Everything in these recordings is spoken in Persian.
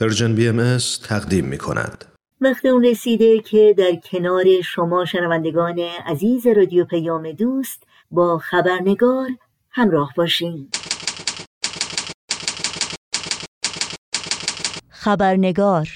پرژن بی ام تقدیم می کند. وقت اون رسیده که در کنار شما شنوندگان عزیز رادیو پیام دوست با خبرنگار همراه باشیم. خبرنگار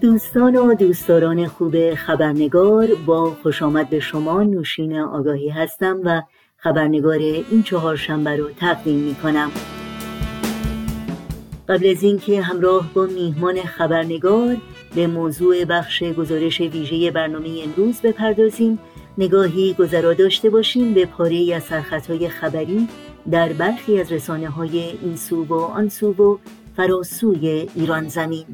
دوستان و دوستداران خوب خبرنگار با خوش آمد به شما نوشین آگاهی هستم و خبرنگار این چهار شنبه رو تقدیم می کنم قبل از اینکه همراه با میهمان خبرنگار به موضوع بخش گزارش ویژه برنامه امروز بپردازیم نگاهی گذرا داشته باشیم به پاره از سرخطهای خبری در برخی از رسانه های این سو و آن سو و فراسوی ایران زمین.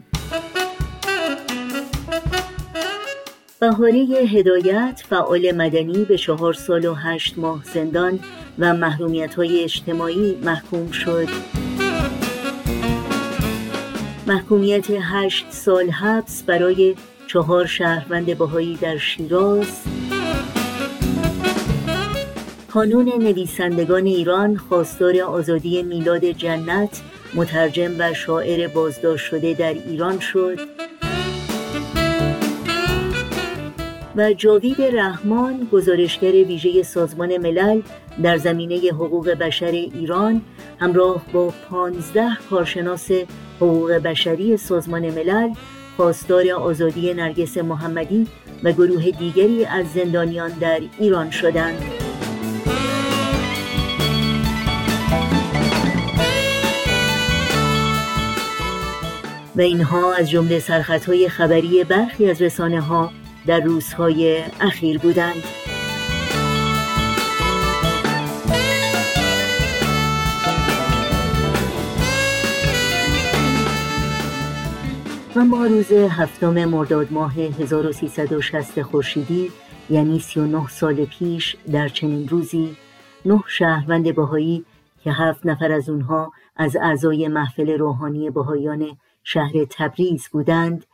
بهاری هدایت فعال مدنی به چهار سال و هشت ماه زندان و محرومیت های اجتماعی محکوم شد. محکومیت هشت سال حبس برای چهار شهروند بهایی در شیراز. کانون نویسندگان ایران خواستار آزادی میلاد جنت مترجم و شاعر بازداشت شده در ایران شد. و جاوید رحمان گزارشگر ویژه سازمان ملل در زمینه حقوق بشر ایران همراه با پانزده کارشناس حقوق بشری سازمان ملل خواستار آزادی نرگس محمدی و گروه دیگری از زندانیان در ایران شدند. و اینها از جمله سرخطهای خبری برخی از رسانه ها در روزهای اخیر بودند. و ما روز هفتم مرداد ماه 1360 خورشیدی یعنی 39 سال پیش در چنین روزی نه شهروند بهایی که هفت نفر از اونها از اعضای محفل روحانی بهایان شهر تبریز بودند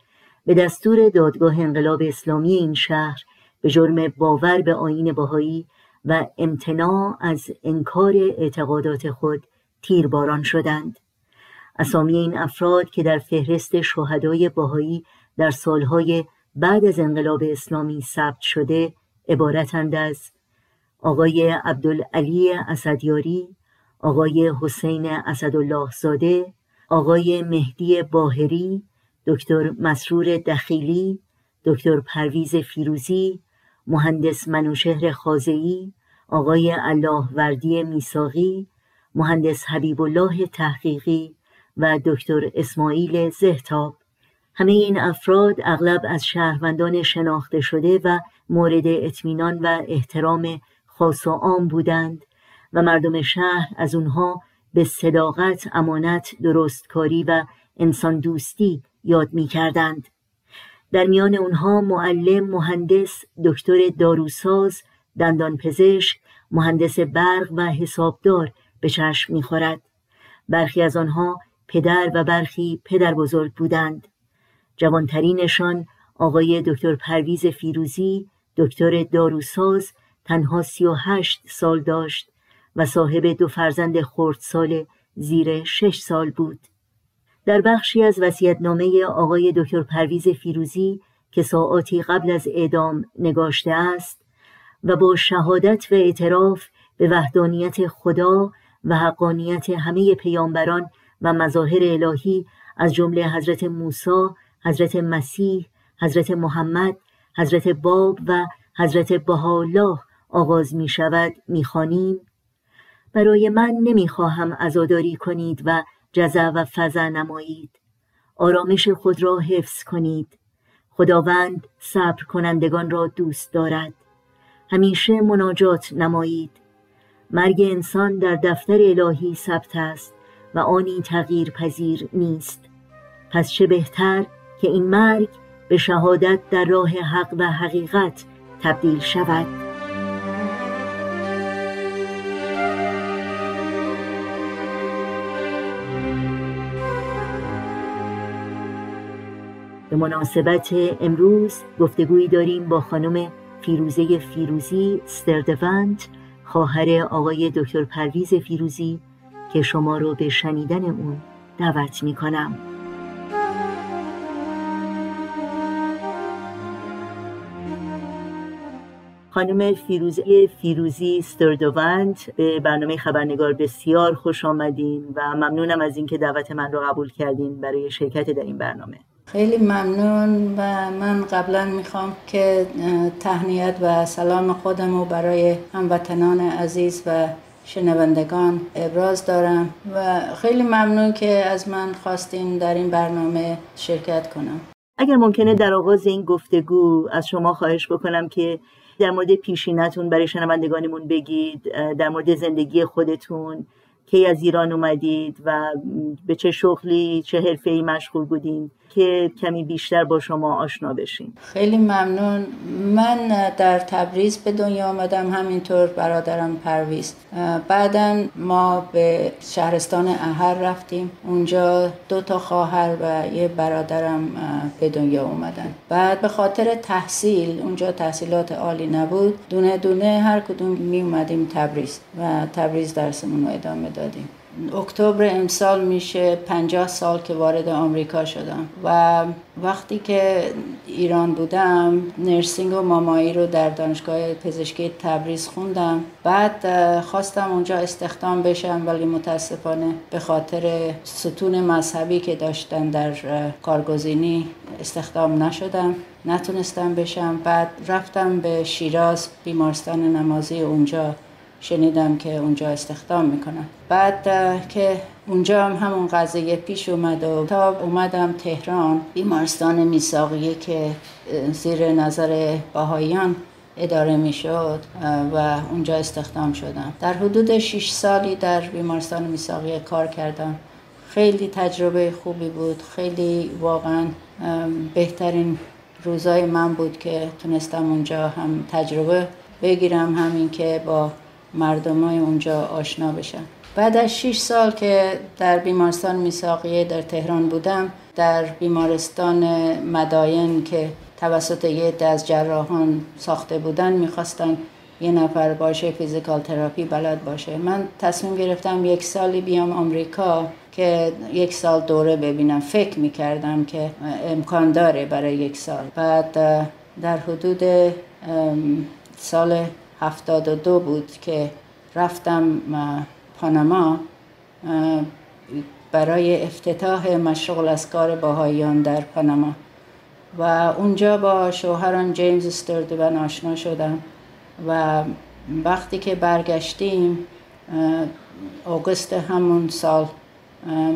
به دستور دادگاه انقلاب اسلامی این شهر به جرم باور به آین باهایی و امتناع از انکار اعتقادات خود تیرباران شدند. اسامی این افراد که در فهرست شهدای باهایی در سالهای بعد از انقلاب اسلامی ثبت شده عبارتند از آقای عبدالعلی اسدیاری آقای حسین اسدالله زاده آقای مهدی باهری دکتر مسرور دخیلی دکتر پرویز فیروزی مهندس منوشهر خازئی آقای الله وردی میساقی مهندس حبیب الله تحقیقی و دکتر اسماعیل زهتاب. همه این افراد اغلب از شهروندان شناخته شده و مورد اطمینان و احترام خاص و عام بودند و مردم شهر از اونها به صداقت، امانت، درستکاری و انسان دوستی یاد می کردند. در میان اونها معلم، مهندس، دکتر داروساز، دندانپزشک، مهندس برق و حسابدار به چشم می‌خورد. برخی از آنها پدر و برخی پدر بزرگ بودند. جوانترینشان آقای دکتر پرویز فیروزی، دکتر داروساز تنها سی و هشت سال داشت و صاحب دو فرزند خردسال زیر شش سال بود. در بخشی از وسیعتنامه آقای دکتر پرویز فیروزی که ساعاتی قبل از اعدام نگاشته است و با شهادت و اعتراف به وحدانیت خدا و حقانیت همه پیامبران و مظاهر الهی از جمله حضرت موسی، حضرت مسیح، حضرت محمد، حضرت باب و حضرت بهاءالله آغاز می شود می خانیم. برای من نمی خواهم ازاداری کنید و جزع و فضع نمایید. آرامش خود را حفظ کنید. خداوند صبر کنندگان را دوست دارد. همیشه مناجات نمایید. مرگ انسان در دفتر الهی ثبت است و آنی تغییر پذیر نیست. پس چه بهتر که این مرگ به شهادت در راه حق و حقیقت تبدیل شود؟ مناسبت امروز گفتگویی داریم با خانم فیروزه فیروزی ستردوند خواهر آقای دکتر پرویز فیروزی که شما رو به شنیدن اون دعوت می کنم. خانم فیروزی فیروزی ستردوند به برنامه خبرنگار بسیار خوش آمدین و ممنونم از اینکه دعوت من رو قبول کردین برای شرکت در این برنامه خیلی ممنون و من قبلا می‌خوام که تهنیت و سلام خودم رو برای هموطنان عزیز و شنوندگان ابراز دارم و خیلی ممنون که از من خواستین در این برنامه شرکت کنم. اگر ممکنه در آغاز این گفتگو از شما خواهش بکنم که در مورد پیشینتون برای شنوندگانمون بگید در مورد زندگی خودتون کی از ایران اومدید و به چه شغلی چه حرفه‌ای مشغول بودین. که کمی بیشتر با شما آشنا بشیم. خیلی ممنون. من در تبریز به دنیا آمدم همینطور برادرم پرویز. بعدا ما به شهرستان اهر رفتیم. اونجا دو تا خواهر و یه برادرم به دنیا اومدن. بعد به خاطر تحصیل اونجا تحصیلات عالی نبود دونه دونه هر کدوم می اومدیم تبریز و تبریز درسمون رو ادامه دادیم. اکتبر امسال میشه پنجاه سال که وارد آمریکا شدم و وقتی که ایران بودم نرسینگ و مامایی رو در دانشگاه پزشکی تبریز خوندم. بعد خواستم اونجا استخدام بشم ولی متاسفانه به خاطر ستون مذهبی که داشتن در کارگزینی استخدام نشدم. نتونستم بشم. بعد رفتم به شیراز بیمارستان نمازی اونجا. شنیدم که اونجا استخدام می‌کنن. بعد که اونجا هم همون قضیه پیش اومد و تا اومدم تهران بیمارستان میساقیه که زیر نظر باهایان اداره می‌شد و اونجا استخدام شدم. در حدود 6 سالی در بیمارستان میساقیه کار کردم. خیلی تجربه خوبی بود. خیلی واقعا بهترین روزای من بود که تونستم اونجا هم تجربه بگیرم. همین که با مردمای اونجا آشنا بشن. بعد از 6 سال که در بیمارستان میساقیه در تهران بودم در بیمارستان مداین که توسط یه از جراحان ساخته بودن می‌خواستن یه نفر باشه فیزیکال تراپی بلد باشه. من تصمیم گرفتم یک سالی بیام آمریکا که یک سال دوره ببینم. فکر می‌کردم که امکان داره برای یک سال. بعد در حدود سال هفتاد بود که رفتم پاناما برای افتتاح مشغول از کار باهایان در پاناما. و اونجا با شوهران جیمز استردوان آشنا شدم و وقتی که برگشتیم آگوست همون سال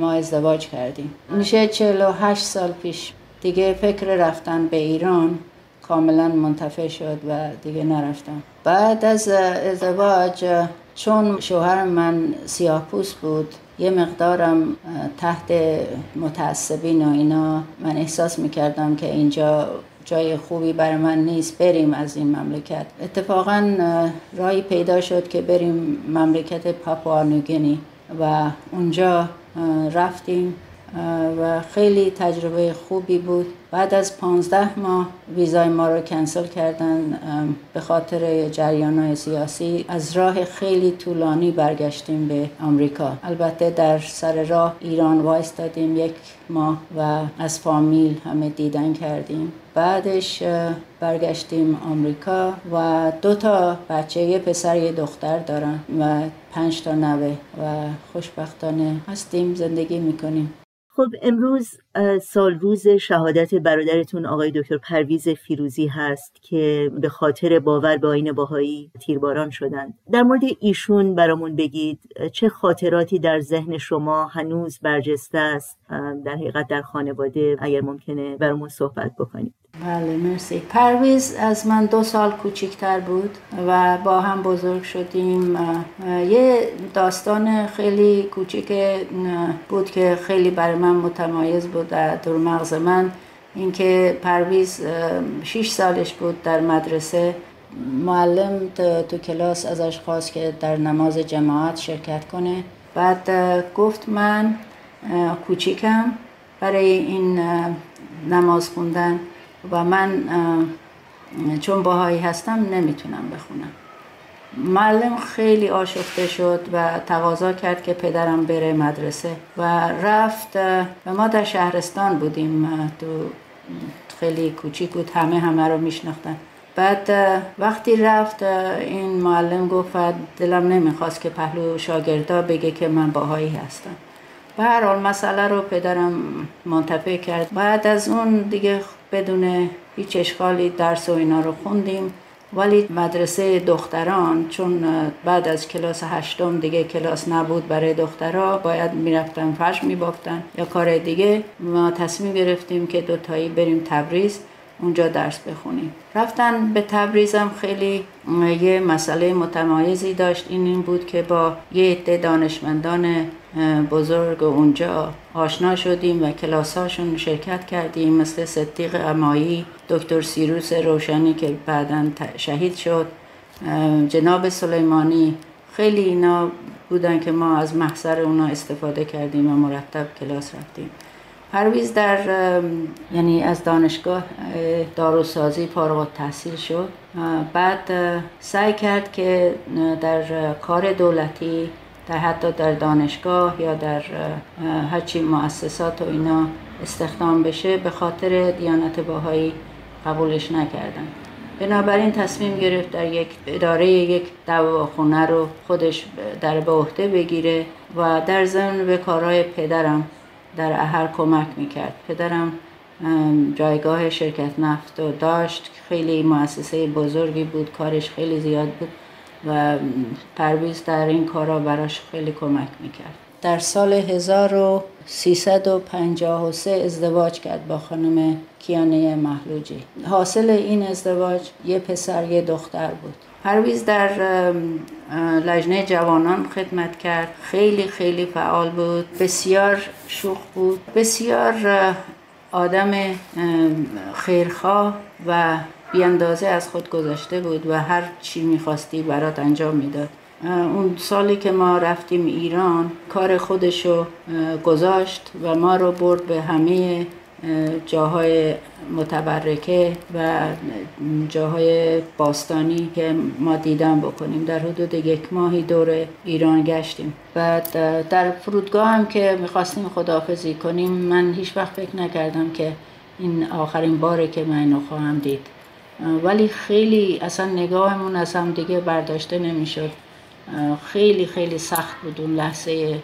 ما ازدواج کردیم. میشه 48 سال پیش دیگه فکر رفتن به ایران. کاملا منتفع شد و دیگه نرفتم. بعد از ازدواج چون شوهر من سیاه پوست بود یه مقدارم تحت متعصبین و اینا من احساس می‌کردم که اینجا جای خوبی برای من نیست بریم از این مملکت. اتفاقا رای پیدا شد که بریم مملکت پاپوانوگینی و اونجا رفتیم. و خیلی تجربه خوبی بود. بعد از پانزده ماه ویزای ما رو کنسل کردن به خاطر جریان سیاسی. از راه خیلی طولانی برگشتیم به آمریکا. البته در سر راه ایران وایستادیم یک ماه و از فامیل همه دیدن کردیم. بعدش برگشتیم آمریکا و دو تا بچه یه پسر یه دختر دارن و پنج تا نوه و خوشبختانه هستیم زندگی می‌کنیم. خب امروز سال روز شهادت برادرتون آقای دکتر پرویز فیروزی هست که به خاطر باور به آین باهایی تیرباران شدند. در مورد ایشون برامون بگید چه خاطراتی در ذهن شما هنوز برجسته است؟ در حقیقت در خانواده اگر ممکنه برامون صحبت بکنید. بله مرسی. پرویز از من دو سال کوچکتر بود و با هم بزرگ شدیم. یه داستان خیلی کوچیک بود که خیلی برای من متمایز بود. در دور مغز من اینکه پرویز شیش سالش بود در مدرسه. معلم تو کلاس ازش خواست که در نماز جماعت شرکت کنه. بعد گفت من کوچیکم برای این نماز خوندن و من چون باهایی هستم نمی‌تونم بخونم. معلم خیلی آشفته شد و تقاضا کرد که پدرم بره مدرسه و رفت و ما در شهرستان بودیم تو خیلی کوچیک بود همه همه رو میشناختن. بعد وقتی رفت این معلم گفت دلم نمی‌خواست که پهلو شاگردا بگه که من باهایی هستم. به هر حال مسئله رو پدرم منتفع کرد. بعد از اون دیگه بدون هیچ اشکالی درس و اینا رو خوندیم. ولی مدرسه دختران چون بعد از کلاس هشتم دیگه کلاس نبود برای دخترها باید می‌رفتن فرش میبافتن یا کار دیگه. ما تصمیم گرفتیم که دوتایی بریم تبریز اونجا درس بخونیم. رفتن به تبریزم خیلی یه مسئله متمایزی داشت. این این بود که با یه عده دانشمندان بزرگ اونجا آشنا شدیم و کلاساشون شرکت کردیم مثل صدیق امایی دکتر سیروس روشنی که بعدا شهید شد جناب سلیمانی. خیلی اینا بودن که ما از محضر اونا استفاده کردیم و مرتب کلاس رفتیم. پرویز در یعنی از دانشگاه داروسازی فارغ تحصیل شد بعد سعی کرد که در کار دولتی در حتی در دانشگاه یا در هرچی مؤسسات و اینا استخدام بشه به خاطر دیانت باهایی قبولش نکردن. بنابراین تصمیم گرفت در یک اداره یک دواخونه رو خودش در به عهده بگیره و در ضمن به کارهای پدرم در اهر کمک می‌کرد. پدرم جایگاه شرکت نفت رو داشت. خیلی مؤسسه بزرگی بود کارش خیلی زیاد بود. و پرویز در این کارا براش خیلی کمک می‌کرد. در سال 1353 ازدواج کرد با خانم کیانه محلوجی حاصل این ازدواج یه پسر یه دختر بود. پرویز در لجنه جوانان خدمت کرد. خیلی خیلی فعال بود. بسیار شوخ بود. بسیار آدم خیرخواه و بیاندازه از خود گذاشته بود و هر چی می‌خواستی برات انجام می‌داد. اون سالی که ما رفتیم ایران کار خودشو گذاشت و ما رو برد به همه جاهای متبرکه و جاهای باستانی که ما دیدن بکنیم. در حدود یک ماهی دور ایران گشتیم. بعد در فرودگاه هم که می‌خواستیم خداحافظی کنیم من هیچ وقت فکر نکردم که این آخرین باره که من اینو خواهم دید. ولی خیلی اصلا نگاهمون از هم دیگه برداشته نمی‌شد. خیلی خیلی سخت بود اون لحظه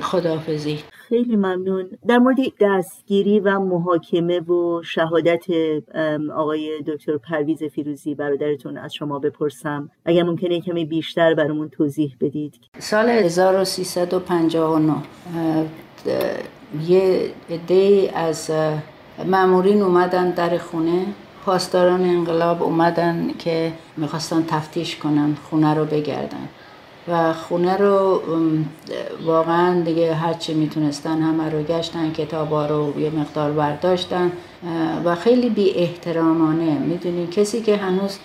خداحافظی. خیلی ممنون. در مورد دستگیری و محاکمه و شهادت آقای دکتر پرویز فیروزی برادرتون از شما بپرسم. اگر ممکنه کمی بیشتر برامون توضیح بدید. سال 1359 یه عده از مامورین اومدن در خونه. پاسداران انقلاب اومدن که می‌خواستن تفتیش کنن خونه رو بگردن. و خونه رو واقعا دیگه هرچی می‌تونستن همه رو گشتن کتابا رو یه مقدار برداشتن. و خیلی بی احترامانه می‌دونی کسی که هنوز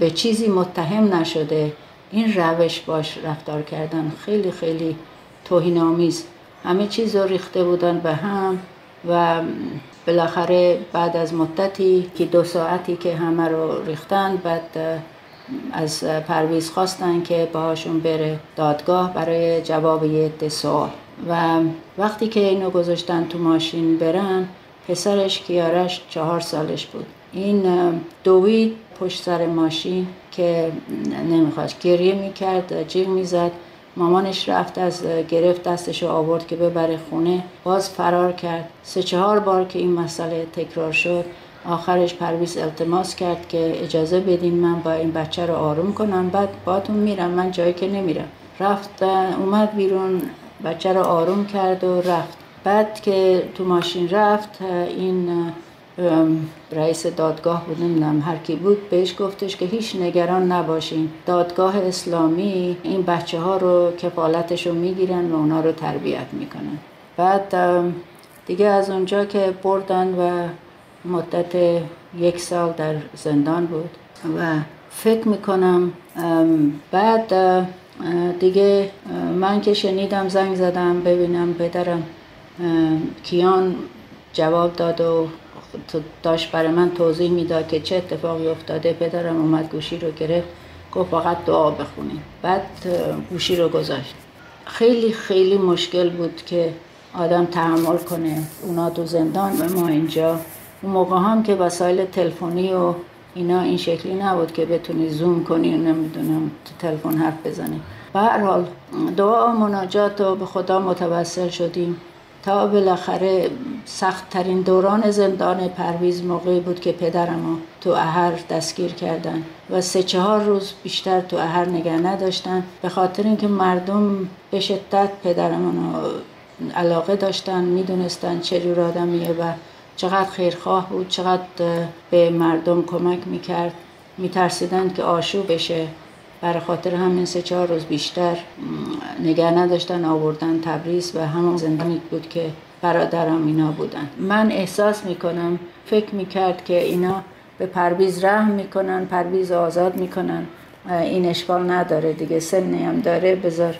به چیزی متهم نشده این روش باش رفتار کردن خیلی خیلی توهین آمیز همه چیز رو ریخته بودن به هم و بالاخره بعد از مدتی که دو ساعتی که همه رو ریختن بعد از پرویز خواستن که باهاشون بره دادگاه برای جواب یه سوال. و وقتی که اینو گذاشتن تو ماشین برن پسرش کیارش چهار سالش بود. این دوید پشت سر ماشین که نمی‌خواست گریه می‌کرد جیغ می‌زد. مامانش رفت از گرفت دستش رو آورد که ببره خونه. باز فرار کرد. سه چهار بار که این مسئله تکرار شد آخرش پرویز التماس کرد که اجازه بدین من با این بچه رو آروم کنم. بعد باتون میرم من جایی که نمیرم. رفت اومد بیرون بچه رو آروم کرد و رفت. بعد که تو ماشین رفت این رئیس دادگاه بود نمی‌دونم هر کی بود بهش گفتش که هیچ نگران نباشین. دادگاه اسلامی این بچه ها رو کفالتش رو می‌گیرن و اونا رو تربیت می‌کنن. بعد دیگه از اونجا که بردن و مدت یک سال در زندان بود و فکر می‌کنم بعد دیگه من که شنیدم زنگ زدم ببینم پدرم کیان جواب داد و داشت برای من توضیح می‌داد که چه اتفاقی افتاده. پدرم اومد گوشی رو گرفت گفت فقط دعا بخونیم. بعد گوشی رو گذاشت. خیلی خیلی مشکل بود که آدم تحمل کنه. اونا تو زندان و ما اینجا. اون موقع هم که وسایل تلفنی و اینا این شکلی نبود که بتونی زوم کنی و نمی‌دونم تو تلفن حرف بزنی. به هر حال دعا و مناجات و به خدا متوسل شدیم. تا بالاخره سخت ترین دوران زندان پرویز موقعی بود که پدرم تو اهر دستگیر کردن و سه چهار روز بیشتر تو اهر نگه نداشتن. به خاطر اینکه مردم به شدت پدرم علاقه داشتن می‌دونستن چه جور آدمیه و چقدر خیرخواه بود چقدر به مردم کمک می‌کرد. میترسیدند که آشو بشه. برای خاطر همین سه چهار روز بیشتر نگه نداشتن آوردن تبریز و همون زندانی بود که برادرم اینا بودن. من احساس می‌کنم فکر می‌کرد که اینا به پرویز رحم می‌کنن پرویز آزاد می‌کنن. این اشکال نداره دیگه سنی هم داره بذار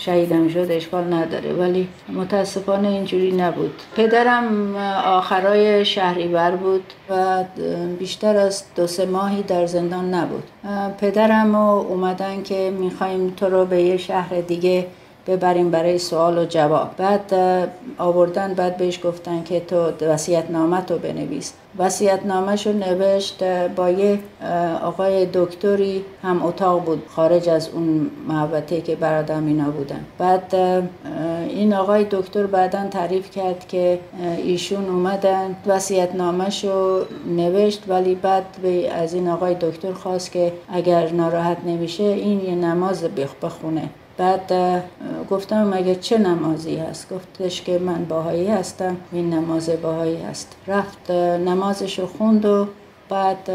شهیدم شد اشکال نداره. ولی متاسفانه اینجوری نبود. پدرم آخرای شهریور بود و بیشتر از دو سه ماهی در زندان نبود. پدرم اومدن که می‌خوایم تو رو به یه شهر دیگه ببریم برای سوال و جواب. بعد آوردن بعد بهش گفتن که تو وسیعت نامه تو بنویس. وسیعت نامه شو نوشت با یه آقای دکتری هم اتاق بود خارج از اون محوطه که برادم اینا بودن. بعد این آقای دکتر بعدا تعریف کرد که ایشون اومدن وسیعت نامه شو نوشت ولی بعد از این آقای دکتر خواست که اگر ناراحت نمیشه این یه نماز بخونه. بعد گفتم مگه چه نمازی هست؟ گفتش که من باهایی هستم این نماز باهایی هست. رفت نمازش رو خوند و بعد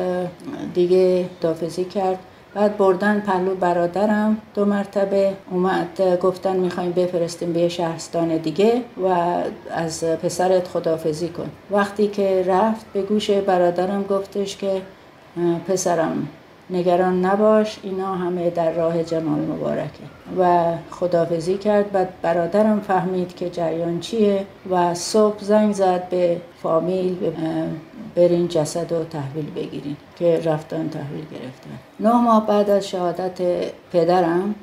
دیگه دافزی کرد. بعد بردن پهلو برادرم دو مرتبه اومد گفتن می‌خوایم بفرستیم به شهرستان دیگه و از پسرت خدافزی کن. وقتی که رفت به گوش برادرم گفتش که پسرم نگران نباش اینا همه در راه جمال مبارکه. و خدافزی کرد. بعد برادرم فهمید که جریان چیه و صبح زنگ زد به فامیل برین جسد و تحویل بگیرین که رفتن تحویل گرفتن. نه ماه بعد از شهادت پدرم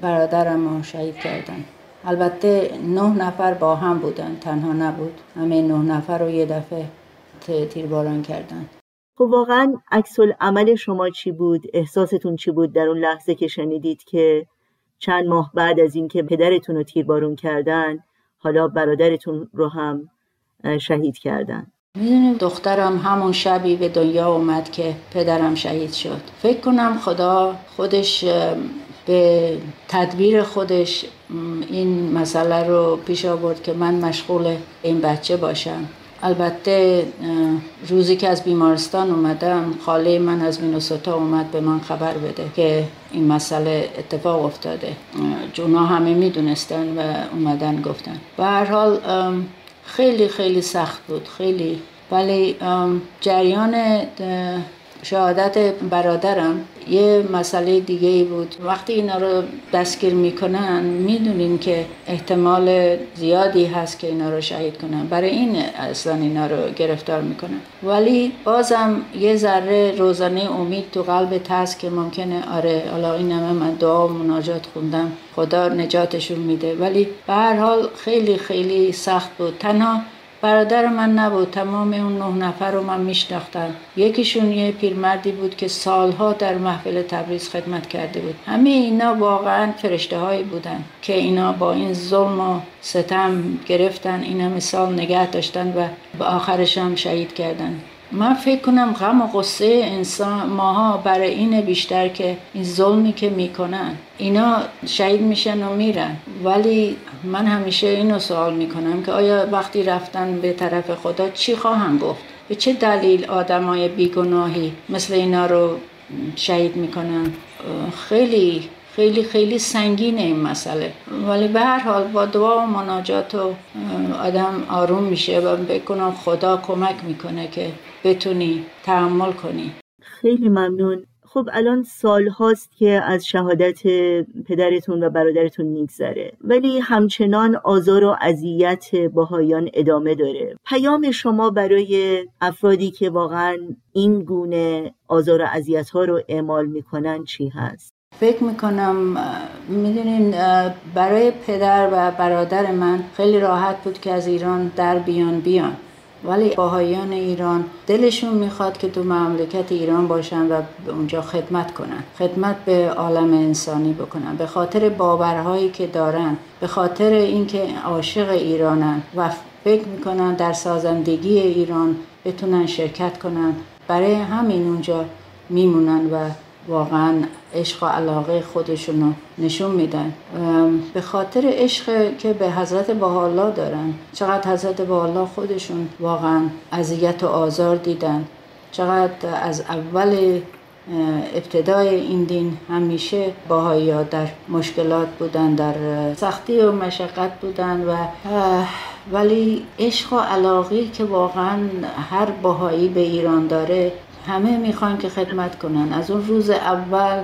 برادرم رو شهید کردن. البته نه نفر با هم بودن تنها نبود. همه نه نفر رو یه دفعه تیرباران کردن. خب واقعا عکس عمل شما چی بود؟ احساستون چی بود در اون لحظه که شنیدید که چند ماه بعد از اینکه پدرتون رو تیربارون کردن حالا برادرتون رو هم شهید کردن؟ می‌دونیم دخترم همون شبی به دنیا اومد که پدرم شهید شد. فکر کنم خدا خودش به تدبیر خودش این مسئله رو پیش آورد که من مشغول این بچه باشم. البته روزی که از بیمارستان اومدم خاله من از مینوسوتا اومد به من خبر بده که این مسئله اتفاق افتاده. جونا همه می‌دونستن و اومدن گفتن. به هر حال خیلی خیلی سخت بود خیلی. ولی جریان شهادت برادرم یه مسئله دیگه ای بود. وقتی اینا رو دستگیر می‌کنن می‌دونیم که احتمال زیادی هست که اینا رو شهید کنن. برای این اصلا اینا رو گرفتار می‌کنن. ولی بازم یه ذره روزانه امید تو قلب هست که ممکنه آره حالا این همه من دعا و مناجات خوندم. خدا نجاتشون میده. ولی به هر حال خیلی خیلی سخت بود. تنها برادر من نبود. تمام اون نه نفر رو من میشناختم. یکیشون یه پیرمردی بود که سالها در محفل تبریز خدمت کرده بود. همه اینا واقعا فرشته هایی بودن که اینا با این ظلم و ستم گرفتن این همه سال نگه داشتن و به آخرش هم شهید کردن. من فکر کنم غم و غصه انسان ماها برای این بیشتر که این ظلمی که می‌کنن اینا شهید میشن و میرن. ولی من همیشه اینو سوال می‌کنم که آیا وقتی رفتن به طرف خدا چی خواهم گفت؟ به چه دلیل آدمای بیگناهی مثل اینا رو شهید می‌کنن؟ خیلی خیلی خیلی سنگینه این مسئله. ولی به هر حال با دعا و مناجات و آدم آروم میشه و بکنم خدا کمک می‌کنه که بتونی تحمل کنی. خیلی ممنون. خب الان سال هاست که از شهادت پدرتون و برادرتون میگذره. ولی همچنان آزار و اذیت باهایان ادامه داره. پیام شما برای افرادی که واقعا این گونه آزار و اذیت ها رو اعمال می‌کنن چی هست؟ فکر می‌کنم می‌دونین برای پدر و برادر من خیلی راحت بود که از ایران در بیان بیان. ولی باهایان ایران دلشون می‌خواد که تو مملکت ایران باشن و اونجا خدمت کنن. خدمت به عالم انسانی بکنن. به خاطر باورهایی که دارن به خاطر اینکه عاشق ایرانن و فکر می‌کنن در سازندگی ایران بتونن شرکت کنن. برای همین اونجا میمونن و واقعا عشق و علاقه خودشون رو نشون میدن. به خاطر عشق که به حضرت باحالا دارن چقدر حضرت باحالا خودشون واقعا اذیت و آزار دیدن. چقدر از اول ابتدای این دین همیشه باهایی در مشکلات بودن در سختی و مشقت بودن و ولی عشق و علاقی که واقعا هر باهایی به ایران داره همه می‌خوان که خدمت کنن. از اون روز اول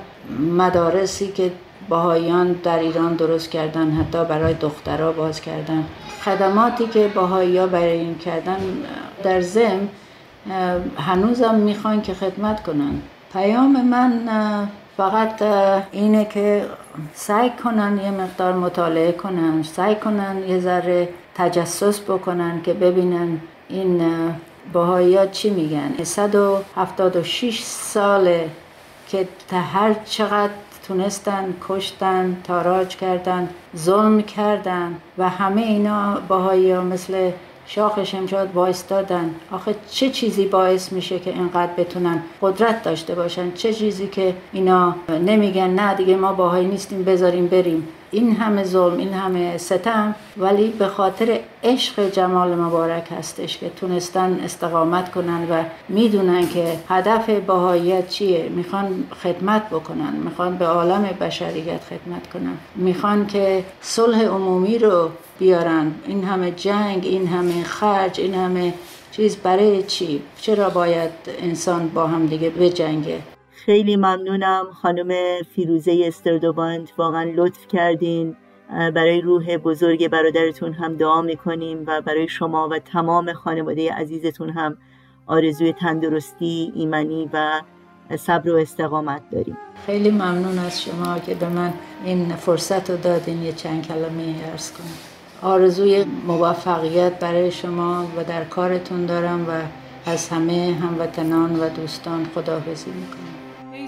مدارسی که باهایان در ایران درست کردن حتی برای دخترها باز کردن. خدماتی که باهایی ها برای این کردن در زم هنوزم می‌خوان که خدمت کنن. پیام من فقط اینه که سعی کنن یه مقدار مطالعه کنن سعی کنن یه ذره تجسس بکنن که ببینن این باهایی چی میگن؟ 176 ساله که هر چقدر تونستن کشتن تاراج کردن ظلم کردن و همه اینا باهایی مثل شاخ شمشاد وایستادن. آخه چه چیزی باعث میشه که اینقدر بتونن قدرت داشته باشن؟ چه چیزی که اینا نمیگن نه دیگه ما باهایی نیستیم بذاریم بریم. این همه ظلم این همه ستم ولی به خاطر عشق جمال مبارک هستش که تونستن استقامت کنن و می‌دونن که هدف باهاییت چیه. می‌خوان خدمت بکنن می‌خوان به عالم بشریت خدمت کنن. می‌خوان که صلح عمومی رو بیارن. این همه جنگ این همه خرج این همه چیز برای چی؟ چرا باید انسان با هم دیگه بجنگه؟ خیلی ممنونم خانم فیروزه استردوباند واقعا لطف کردین. برای روح بزرگ برادرتون هم دعا می‌کنیم و برای شما و تمام خانواده عزیزتون هم آرزوی تندرستی ایمنی و صبر و استقامت داریم. خیلی ممنون از شما که به من این فرصت رو دادین یه چند کلمه ارز کنم. آرزوی موفقیت برای شما و در کارتون دارم و از همه هموطنان و دوستان خداحافظی می‌کنم.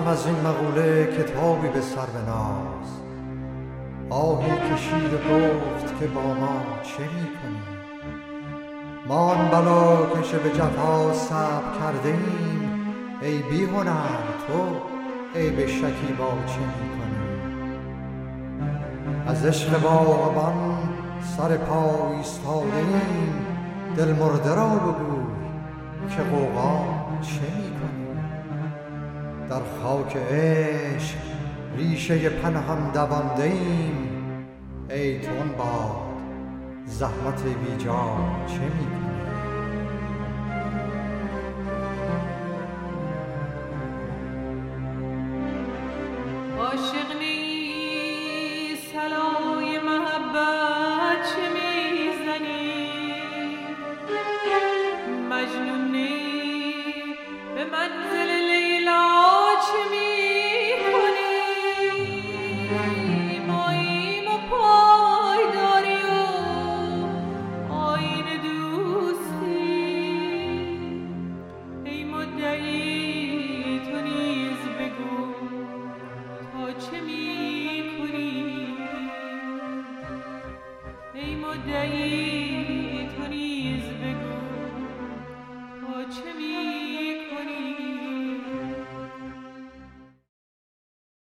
سازم از این مقوله کتابی به سر ناز. آهی کشید گفت که با ما چه می کنی ما آن بلا کشه به جفا صبر کرده ایم ای بی تو ای به شکی با چه می کنی از عشق باغبان سر پا ایستاده ایم دل مرده را بگو که قوقا چه می کنی در خاک عشق ریشه پنهان دوانده ایم. ای تون باد زحمت بیجا چه می